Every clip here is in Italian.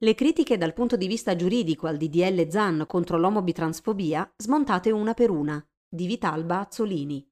Le critiche dal punto di vista giuridico al DDL ZAN contro l'omobitransfobia smontate una per una, di Vitalba Azzolini.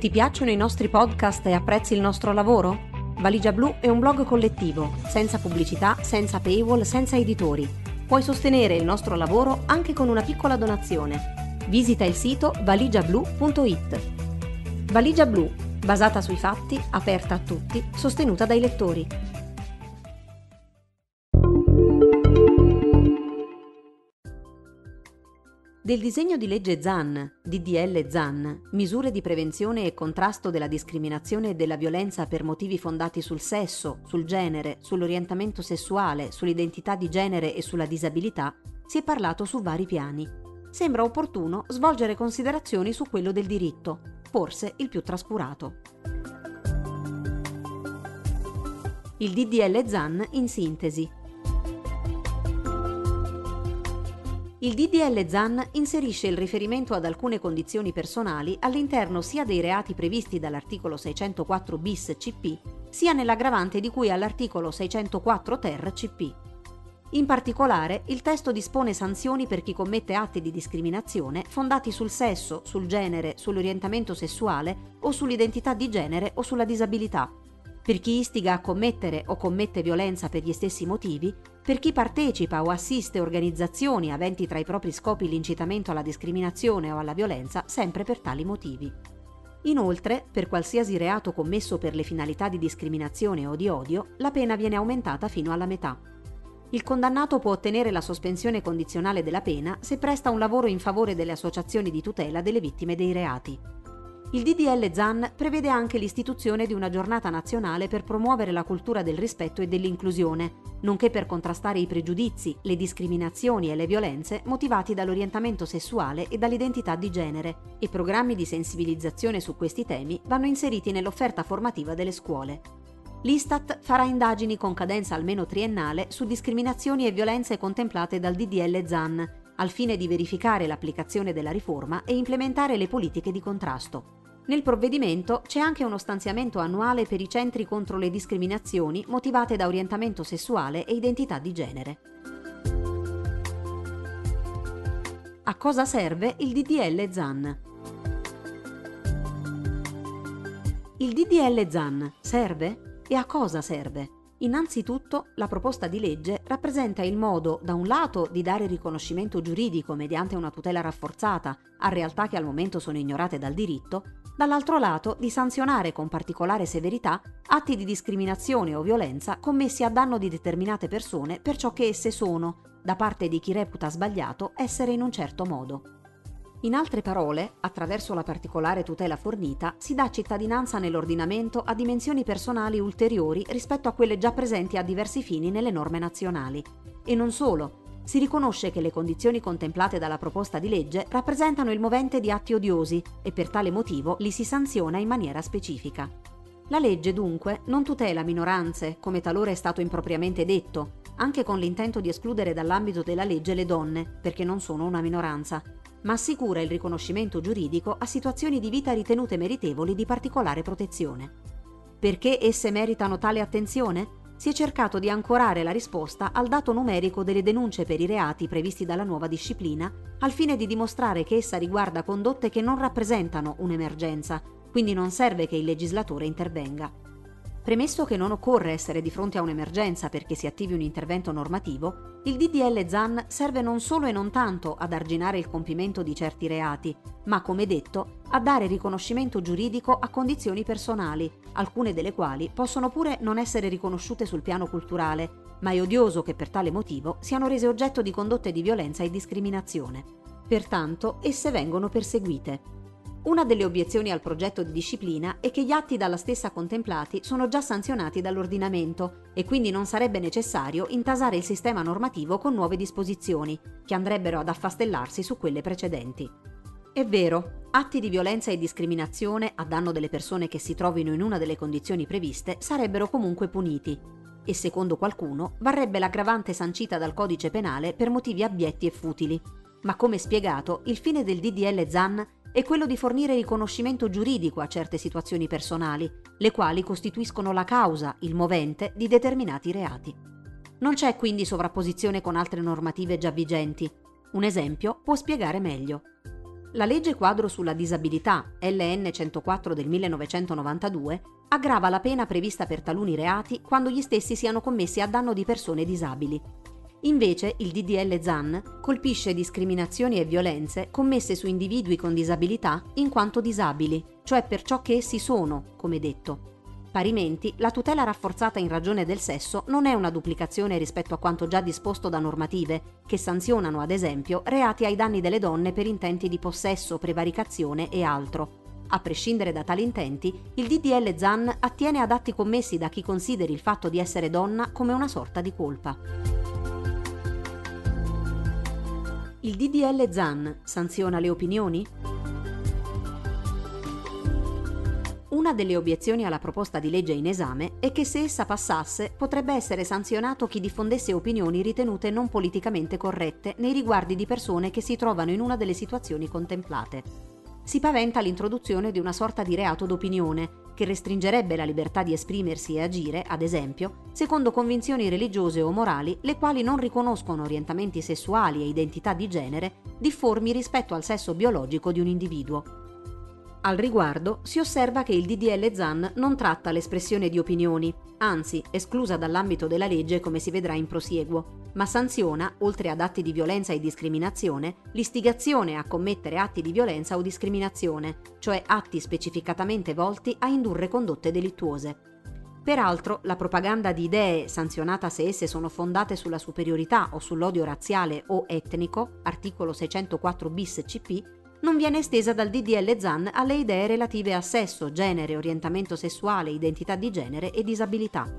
Ti piacciono i nostri podcast e apprezzi il nostro lavoro? Valigia Blu è un blog collettivo, senza pubblicità, senza paywall, senza editori. Puoi sostenere il nostro lavoro anche con una piccola donazione. Visita il sito valigiablu.it. Valigia Blu, basata sui fatti, aperta a tutti, sostenuta dai lettori. Del disegno di legge ZAN, DDL ZAN, misure di prevenzione e contrasto della discriminazione e della violenza per motivi fondati sul sesso, sul genere, sull'orientamento sessuale, sull'identità di genere e sulla disabilità, si è parlato su vari piani. Sembra opportuno svolgere considerazioni su quello del diritto, forse il più trascurato. Il DDL ZAN in sintesi Il DDL ZAN inserisce il riferimento ad alcune condizioni personali all'interno sia dei reati previsti dall'articolo 604 bis CP, sia nell'aggravante di cui all'articolo 604 ter CP. In particolare, il testo dispone sanzioni per chi commette atti di discriminazione fondati sul sesso, sul genere, sull'orientamento sessuale o sull'identità di genere o sulla disabilità, per chi istiga a commettere o commette violenza per gli stessi motivi, per chi partecipa o assiste organizzazioni aventi tra i propri scopi l'incitamento alla discriminazione o alla violenza sempre per tali motivi. Inoltre, per qualsiasi reato commesso per le finalità di discriminazione o di odio, la pena viene aumentata fino alla metà. Il condannato può ottenere la sospensione condizionale della pena se presta un lavoro in favore delle associazioni di tutela delle vittime dei reati. Il DDL ZAN prevede anche l'istituzione di una giornata nazionale per promuovere la cultura del rispetto e dell'inclusione, nonché per contrastare i pregiudizi, le discriminazioni e le violenze motivati dall'orientamento sessuale e dall'identità di genere, e programmi di sensibilizzazione su questi temi vanno inseriti nell'offerta formativa delle scuole. L'Istat farà indagini con cadenza almeno triennale su discriminazioni e violenze contemplate dal DDL ZAN, al fine di verificare l'applicazione della riforma e implementare le politiche di contrasto. Nel provvedimento c'è anche uno stanziamento annuale per i centri contro le discriminazioni motivate da orientamento sessuale e identità di genere. A cosa serve il DDL ZAN? Il DDL ZAN serve? E a cosa serve? Innanzitutto, la proposta di legge rappresenta il modo, da un lato, di dare riconoscimento giuridico mediante una tutela rafforzata a realtà che al momento sono ignorate dal diritto, dall'altro lato di sanzionare con particolare severità atti di discriminazione o violenza commessi a danno di determinate persone per ciò che esse sono, da parte di chi reputa sbagliato essere in un certo modo. In altre parole, attraverso la particolare tutela fornita, si dà cittadinanza nell'ordinamento a dimensioni personali ulteriori rispetto a quelle già presenti a diversi fini nelle norme nazionali. E non solo, si riconosce che le condizioni contemplate dalla proposta di legge rappresentano il movente di atti odiosi e per tale motivo li si sanziona in maniera specifica. La legge dunque non tutela minoranze, come talora è stato impropriamente detto, anche con l'intento di escludere dall'ambito della legge le donne, perché non sono una minoranza, ma assicura il riconoscimento giuridico a situazioni di vita ritenute meritevoli di particolare protezione. Perché esse meritano tale attenzione? Si è cercato di ancorare la risposta al dato numerico delle denunce per i reati previsti dalla nuova disciplina, al fine di dimostrare che essa riguarda condotte che non rappresentano un'emergenza, quindi non serve che il legislatore intervenga. Premesso che non occorre essere di fronte a un'emergenza perché si attivi un intervento normativo, il DDL ZAN serve non solo e non tanto ad arginare il compimento di certi reati, ma come detto, a dare riconoscimento giuridico a condizioni personali, alcune delle quali possono pure non essere riconosciute sul piano culturale, ma è odioso che per tale motivo siano rese oggetto di condotte di violenza e discriminazione. Pertanto, esse vengono perseguite. Una delle obiezioni al progetto di disciplina è che gli atti dalla stessa contemplati sono già sanzionati dall'ordinamento e quindi non sarebbe necessario intasare il sistema normativo con nuove disposizioni, che andrebbero ad affastellarsi su quelle precedenti. È vero, atti di violenza e discriminazione a danno delle persone che si trovino in una delle condizioni previste sarebbero comunque puniti e secondo qualcuno varrebbe l'aggravante sancita dal codice penale per motivi abietti e futili. Ma come spiegato, il fine del DDL ZAN è quello di fornire riconoscimento giuridico a certe situazioni personali, le quali costituiscono la causa, il movente, di determinati reati. Non c'è quindi sovrapposizione con altre normative già vigenti. Un esempio può spiegare meglio. La legge quadro sulla disabilità, LN 104 del 1992, aggrava la pena prevista per taluni reati quando gli stessi siano commessi a danno di persone disabili. Invece il DDL ZAN colpisce discriminazioni e violenze commesse su individui con disabilità in quanto disabili, cioè per ciò che essi sono, come detto. Parimenti, la tutela rafforzata in ragione del sesso non è una duplicazione rispetto a quanto già disposto da normative, che sanzionano ad esempio reati ai danni delle donne per intenti di possesso, prevaricazione e altro. A prescindere da tali intenti, il DDL ZAN attiene ad atti commessi da chi consideri il fatto di essere donna come una sorta di colpa. Il DDL ZAN sanziona le opinioni? Una delle obiezioni alla proposta di legge in esame è che se essa passasse potrebbe essere sanzionato chi diffondesse opinioni ritenute non politicamente corrette nei riguardi di persone che si trovano in una delle situazioni contemplate. Si paventa l'introduzione di una sorta di reato d'opinione, che restringerebbe la libertà di esprimersi e agire, ad esempio, secondo convinzioni religiose o morali le quali non riconoscono orientamenti sessuali e identità di genere difformi rispetto al sesso biologico di un individuo. Al riguardo si osserva che il DDL ZAN non tratta l'espressione di opinioni, anzi esclusa dall'ambito della legge come si vedrà in prosieguo, ma sanziona, oltre ad atti di violenza e discriminazione, l'istigazione a commettere atti di violenza o discriminazione, cioè atti specificatamente volti a indurre condotte delittuose. Peraltro, la propaganda di idee, sanzionata se esse sono fondate sulla superiorità o sull'odio razziale o etnico, articolo 604 bis CP, non viene estesa dal DDL ZAN alle idee relative a sesso, genere, orientamento sessuale, identità di genere e disabilità.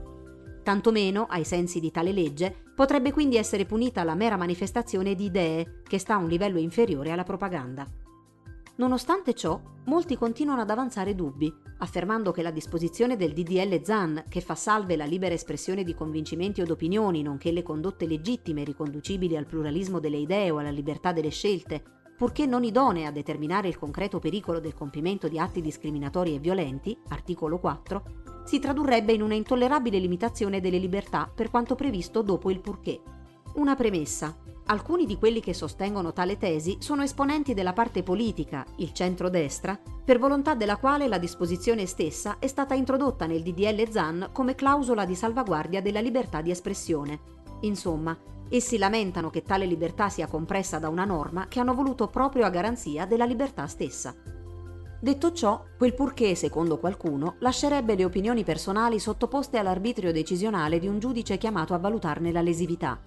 Tantomeno, ai sensi di tale legge, potrebbe quindi essere punita la mera manifestazione di idee, che sta a un livello inferiore alla propaganda. Nonostante ciò, molti continuano ad avanzare dubbi, affermando che la disposizione del DDL ZAN, che fa salve la libera espressione di convincimenti o d'opinioni, nonché le condotte legittime riconducibili al pluralismo delle idee o alla libertà delle scelte, purché non idonee a determinare il concreto pericolo del compimento di atti discriminatori e violenti, articolo 4, si tradurrebbe in una intollerabile limitazione delle libertà per quanto previsto dopo il purché. Una premessa. Alcuni di quelli che sostengono tale tesi sono esponenti della parte politica, il centro-destra, per volontà della quale la disposizione stessa è stata introdotta nel DDL ZAN come clausola di salvaguardia della libertà di espressione. Insomma, Essi lamentano che tale libertà sia compressa da una norma che hanno voluto proprio a garanzia della libertà stessa. Detto ciò, quel purché, secondo qualcuno, lascerebbe le opinioni personali sottoposte all'arbitrio decisionale di un giudice chiamato a valutarne la lesività.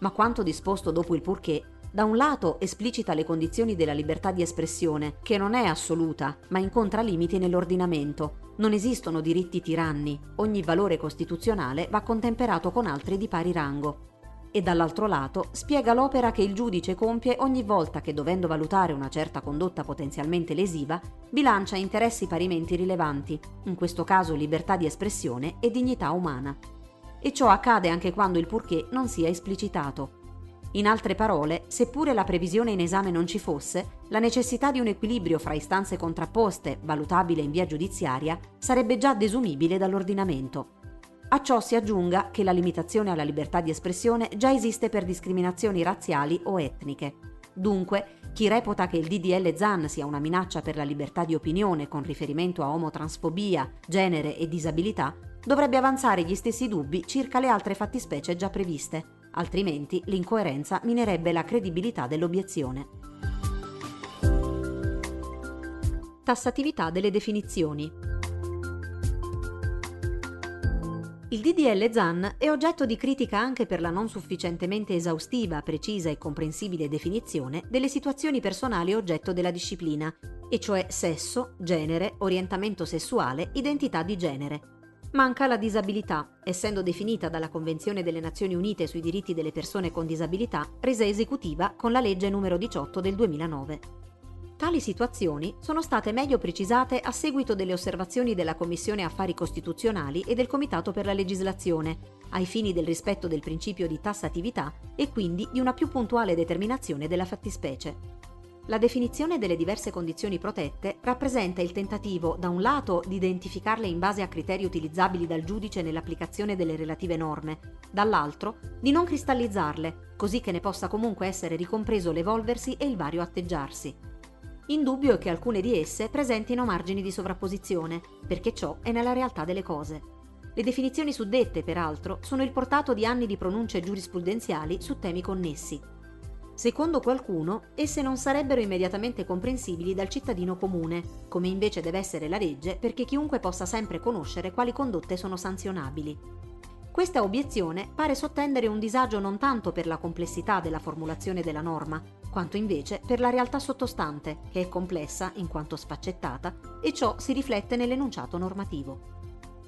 Ma quanto disposto dopo il purché, da un lato esplicita le condizioni della libertà di espressione, che non è assoluta, ma incontra limiti nell'ordinamento. Non esistono diritti tiranni, ogni valore costituzionale va contemperato con altri di pari rango e dall'altro lato spiega l'opera che il giudice compie ogni volta che, dovendo valutare una certa condotta potenzialmente lesiva, bilancia interessi parimenti rilevanti, in questo caso libertà di espressione e dignità umana. E ciò accade anche quando il purché non sia esplicitato. In altre parole, seppure la previsione in esame non ci fosse, la necessità di un equilibrio fra istanze contrapposte, valutabile in via giudiziaria, sarebbe già desumibile dall'ordinamento. A ciò si aggiunga che la limitazione alla libertà di espressione già esiste per discriminazioni razziali o etniche. Dunque, chi reputa che il DDL ZAN sia una minaccia per la libertà di opinione con riferimento a omotransfobia, genere e disabilità, dovrebbe avanzare gli stessi dubbi circa le altre fattispecie già previste, altrimenti l'incoerenza minerebbe la credibilità dell'obiezione. Tassatività delle definizioni. Il DDL ZAN è oggetto di critica anche per la non sufficientemente esaustiva, precisa e comprensibile definizione delle situazioni personali oggetto della disciplina, e cioè sesso, genere, orientamento sessuale, identità di genere. Manca la disabilità, essendo definita dalla Convenzione delle Nazioni Unite sui diritti delle persone con disabilità, resa esecutiva con la legge n. 18 del 2009. Tali situazioni sono state meglio precisate a seguito delle osservazioni della Commissione Affari Costituzionali e del Comitato per la Legislazione, ai fini del rispetto del principio di tassatività e quindi di una più puntuale determinazione della fattispecie. La definizione delle diverse condizioni protette rappresenta il tentativo, da un lato, di identificarle in base a criteri utilizzabili dal giudice nell'applicazione delle relative norme, dall'altro, di non cristallizzarle, così che ne possa comunque essere ricompreso l'evolversi e il vario atteggiarsi. Indubbio è che alcune di esse presentino margini di sovrapposizione, perché ciò è nella realtà delle cose. Le definizioni suddette, peraltro, sono il portato di anni di pronunce giurisprudenziali su temi connessi, Secondo qualcuno, esse non sarebbero immediatamente comprensibili dal cittadino comune, come invece deve essere la legge perché chiunque possa sempre conoscere quali condotte sono sanzionabili. Questa obiezione pare sottendere un disagio non tanto per la complessità della formulazione della norma, quanto invece per la realtà sottostante, che è complessa in quanto sfaccettata, e ciò si riflette nell'enunciato normativo.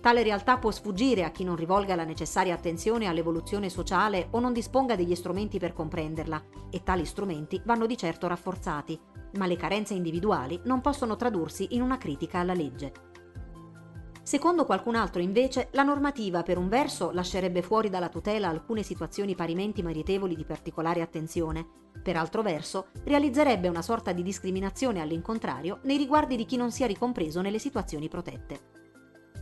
Tale realtà può sfuggire a chi non rivolga la necessaria attenzione all'evoluzione sociale o non disponga degli strumenti per comprenderla, e tali strumenti vanno di certo rafforzati, ma le carenze individuali non possono tradursi in una critica alla legge. Secondo qualcun altro, invece, la normativa per un verso lascerebbe fuori dalla tutela alcune situazioni parimenti meritevoli di particolare attenzione, per altro verso realizzerebbe una sorta di discriminazione all'incontrario nei riguardi di chi non sia ricompreso nelle situazioni protette.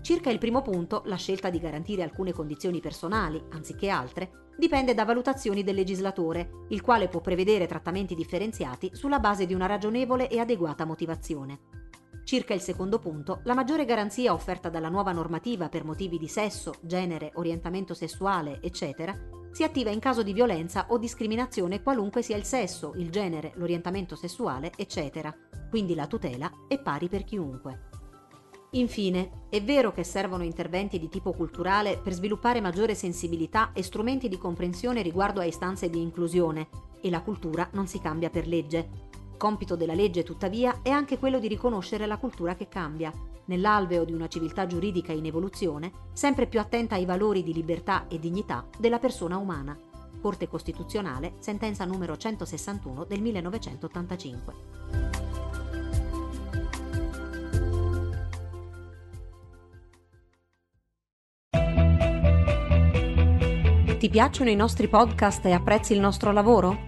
Circa il primo punto, la scelta di garantire alcune condizioni personali, anziché altre, dipende da valutazioni del legislatore, il quale può prevedere trattamenti differenziati sulla base di una ragionevole e adeguata motivazione. Circa il secondo punto, la maggiore garanzia offerta dalla nuova normativa per motivi di sesso, genere, orientamento sessuale, eccetera, si attiva in caso di violenza o discriminazione qualunque sia il sesso, il genere, l'orientamento sessuale, eccetera. Quindi la tutela è pari per chiunque. Infine, è vero che servono interventi di tipo culturale per sviluppare maggiore sensibilità e strumenti di comprensione riguardo a istanze di inclusione, e la cultura non si cambia per legge. Compito della legge, tuttavia, è anche quello di riconoscere la cultura che cambia, nell'alveo di una civiltà giuridica in evoluzione, sempre più attenta ai valori di libertà e dignità della persona umana. Corte Costituzionale, sentenza numero 161 del 1985. Ti piacciono i nostri podcast e apprezzi il nostro lavoro?